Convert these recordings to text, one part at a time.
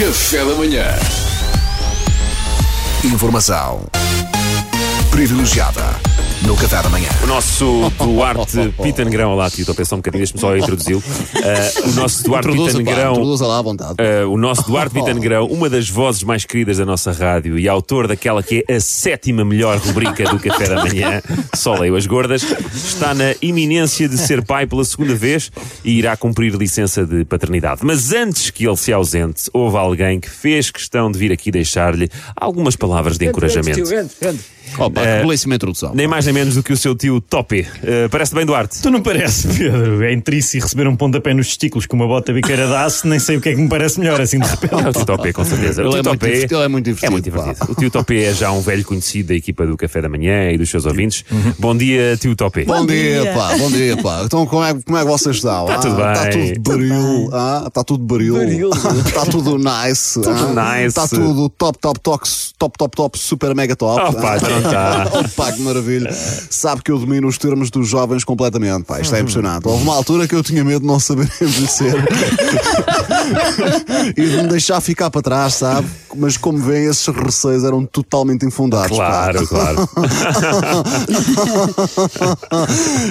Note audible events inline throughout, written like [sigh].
Café da manhã. Informação privilegiada no Café da manhã. O nosso Duarte [laughs] Pitangrão, olá Tito, só um bocadinho, deixa-me só introduzi-lo. Uh, o nosso Duarte Pitangrão. introduza lá à vontade. Uh, o nosso Duarte Pitangrão, [laughs] uma das vozes mais queridas da nossa rádio e autor daquela que é a sétima melhor rubrica do Café da Manhã, só leio as gordas, está na iminência de ser pai pela segunda vez e irá cumprir licença de paternidade. Mas antes que ele se ausente, houve alguém que fez questão de vir aqui deixar-lhe algumas palavras de encorajamento. Opa, que belíssima introdução. Nem mais nem menos do que o seu tio Topi. Uh, Parece bem, Duarte? Tu não parece, Pedro. É intrínseco receber um pontapé nos testículos com uma bota biqueira de aço, nem sei o que é que me parece melhor assim de repente. É o tio Topé, com certeza. Ele o é muito ele é muito divertido, É muito divertido. O tio Topé é já um velho conhecido da equipa do Café da Manhã e dos seus ouvintes. Bom dia, tio Topé. Bom dia, pá, bom dia, pá. Então, como é, como é que vocês estão? Tá tudo Está bem. tudo baril. Ah, Está tudo baril. Está [laughs] tudo nice. Tudo ah. nice. Está tudo top, top, top, top, top, top, super mega top. Oh, pá, está. Oh, pá, que maravilha. Sabe que eu domino os termos dos jovens completamente, pá. Isto é impressionante. Houve uma altura que eu tinha medo de não saber [laughs] envelhecer e de me deixar ficar para trás, sabe? Mas como veem, esses receios eram totalmente infundados. pá. Claro, claro. [laughs]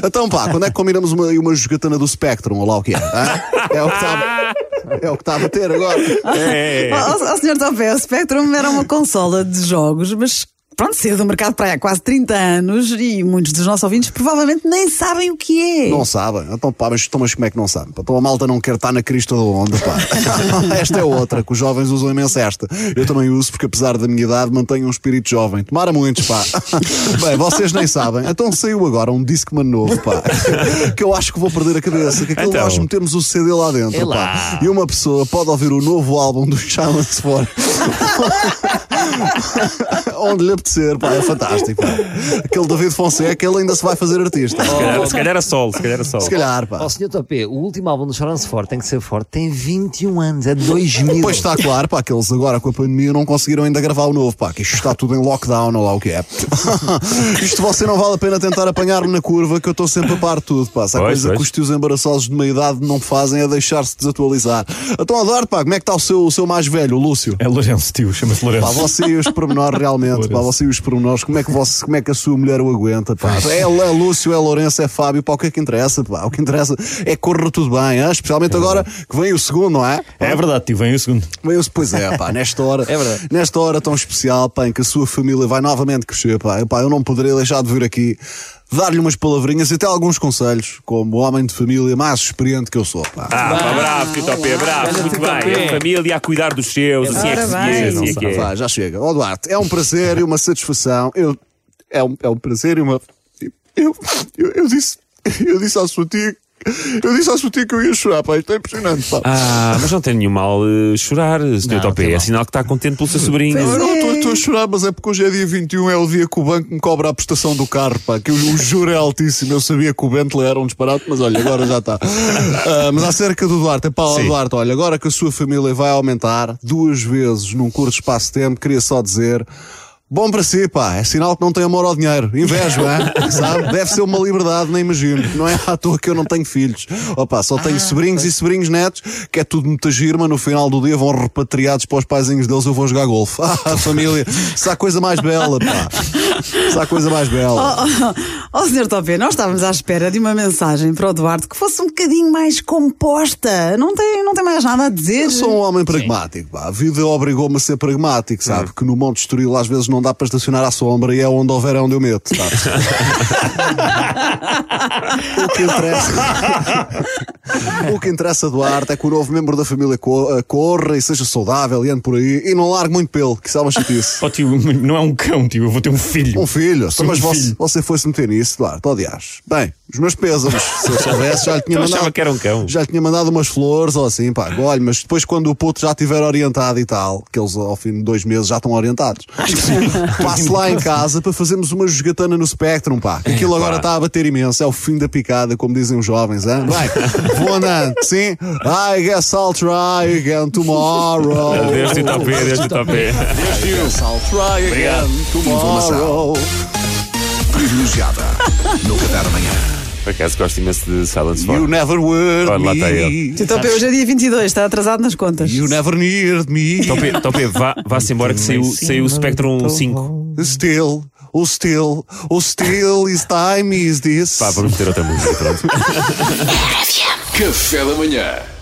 Então pá, quando é que combinamos uma, uma jogatana do Spectrum? Ou lá o que é? É o que está é o que está a bater agora. É. Ó, ó, senhor Topé, o Spectrum era uma consola de jogos, mas pronto, saiu do mercado para aí há quase 30 anos e muitos dos nossos ouvintes provavelmente nem sabem o que é. Não sabem? Então pá, mas, então, mas como é que não sabem? Então a malta não quer estar na crista da onda, pá. [laughs] esta é outra, que os jovens usam imenso esta. Eu também uso porque apesar da minha idade mantenho um espírito jovem. Tomara muitos, pá. [laughs] Bem, vocês nem sabem. Então saiu agora um Discman novo, pá. [laughs] Que eu acho que vou perder a cabeça. Que aquilo Então. nós metemos o CD lá dentro, pá. E uma pessoa pode ouvir o novo álbum do Shaman's For. Onde lhe apetecer, pá, é fantástico. Pá. Aquele David Fonseca, ele ainda se vai fazer artista. Se calhar, se calhar era sol, se calhar era sol. Se calhar, pá. Ó, Sr. Topé, o último álbum do Chorance Forte tem que ser forte, tem 21 anos, é de 2000. Pois está claro, pá, que eles agora com a pandemia não conseguiram ainda gravar o novo, pá, que isto está tudo em lockdown ou lá o que é. [laughs] isto você não vale a pena tentar apanhar-me na curva, que eu estou sempre a par de tudo, pá. Se há Pois, coisa pois. que os tios embaraçosos de meia idade não fazem é deixar-se desatualizar. Então, Eduardo, pá, como é que está o seu, o seu mais velho, o Lúcio? É Lourenço, tio, chama-se Pá, Lourenço. você e os pormenores realmente, pá, você e os pormenores, como é que, você, como é que a sua mulher o aguenta, pá? É, é Lúcio, é Lourenço, é Fábio, pá, o que é que interessa, pá? O que interessa é corra tudo bem, hein? especialmente agora que vem o segundo, não é? É verdade, tio, vem o segundo. Bem, eu- Pois é, pá, nesta hora, [laughs] É verdade. nesta hora tão especial, pá, em que a sua família vai novamente crescer, pá, eu, pá, eu não poderia deixar de vir aqui dar-lhe umas palavrinhas e até alguns conselhos, como homem de família mais experiente que eu sou, pá. Ah, pá, bravo, tio Topé, bravo, muito bem. A família a cuidar dos seus, assim é que se diz, assim é é. Vá, já chega. Ó Duarte, é um prazer e uma satisfação. Eu, é, um, é um prazer e uma. Eu, eu, eu disse. Eu disse à sua tia. Eu disse à sua tia que eu ia chorar, pá. Isto é impressionante, pá. Ah, mas não tem nenhum mal eh, chorar, Sr. Topé. É sinal que está contente pelo seu sobrinho. Eu não estou- estou a chorar, mas é porque hoje é dia 21, é o dia que o banco me cobra a prestação do carro, pá, que o, o juro é altíssimo. Eu sabia que o Bentley era um disparate, mas olha, agora já está. Ah, mas acerca do Duarte, pá, ó, Sim. Duarte, olha, agora que a sua família vai aumentar duas vezes num curto espaço de tempo, queria só dizer. Bom para si, pá. É sinal que não tem amor ao dinheiro. Invejo, é? [laughs] Sabe? Deve ser uma liberdade, nem imagino. Não é à toa que eu não tenho filhos. Opa, só tenho sobrinhos e sobrinhos netos, que é tudo muita girma. No final do dia vão repatriados para os paizinhos deles. Eu vou jogar golfe. [laughs] Ah, família. Se há coisa mais bela, pá. Se há coisa mais bela. Ó, oh, senhor Topé, nós estávamos à espera de uma mensagem para o Duarte que fosse um bocadinho mais composta. Não tem, não tem mais nada a dizer. Eu sou um homem pragmático, pá. A vida obrigou-me a ser pragmático, sabe? Que no Monte Estoril às vezes não dá para estacionar à sombra e é onde houver é onde eu meto, sabe? [laughs] o que interessa. [laughs] [laughs] o que interessa, Duarte, é que o novo membro da família co- eh, corra e seja saudável e ande por aí e não largue muito pelo, que isso é chatice. Ó [laughs] tio, não é um cão, tio, eu vou ter um filho. Um filho, Sou mas um você, filho. você foi-se meter nisso, Duarte, oh, dias. Bem, os meus pêsames, se eu soubesse, já lhe tinha [laughs] Eu mandado. achava que era um cão. Já lhe tinha mandado umas flores ou assim, pá. Olha, mas depois quando o puto já estiver orientado e tal, que eles ao fim de dois meses já estão orientados, passe lá em casa para fazermos uma jogatana no Spectrum, pá. Aquilo agora está a bater imenso, é o fim da picada, como dizem os jovens, hein? Vai, Ronan, sim. I guess I'll try again tomorrow. Desde te desde Deus te guess I'll try again tomorrow. Informação privilegiada no Catar Amanhã. Por acaso gosto imenso de Silence You never were Olha, lá está me. Tá ele. Então, hoje é dia 22, está atrasado nas contas. You never near me. Topé, vá, vá-se embora que saiu, saiu o Spectrum 5. Still, o still, o still is time is this. Pá, vamos ter outra música, pronto. [laughs] Café da manhã.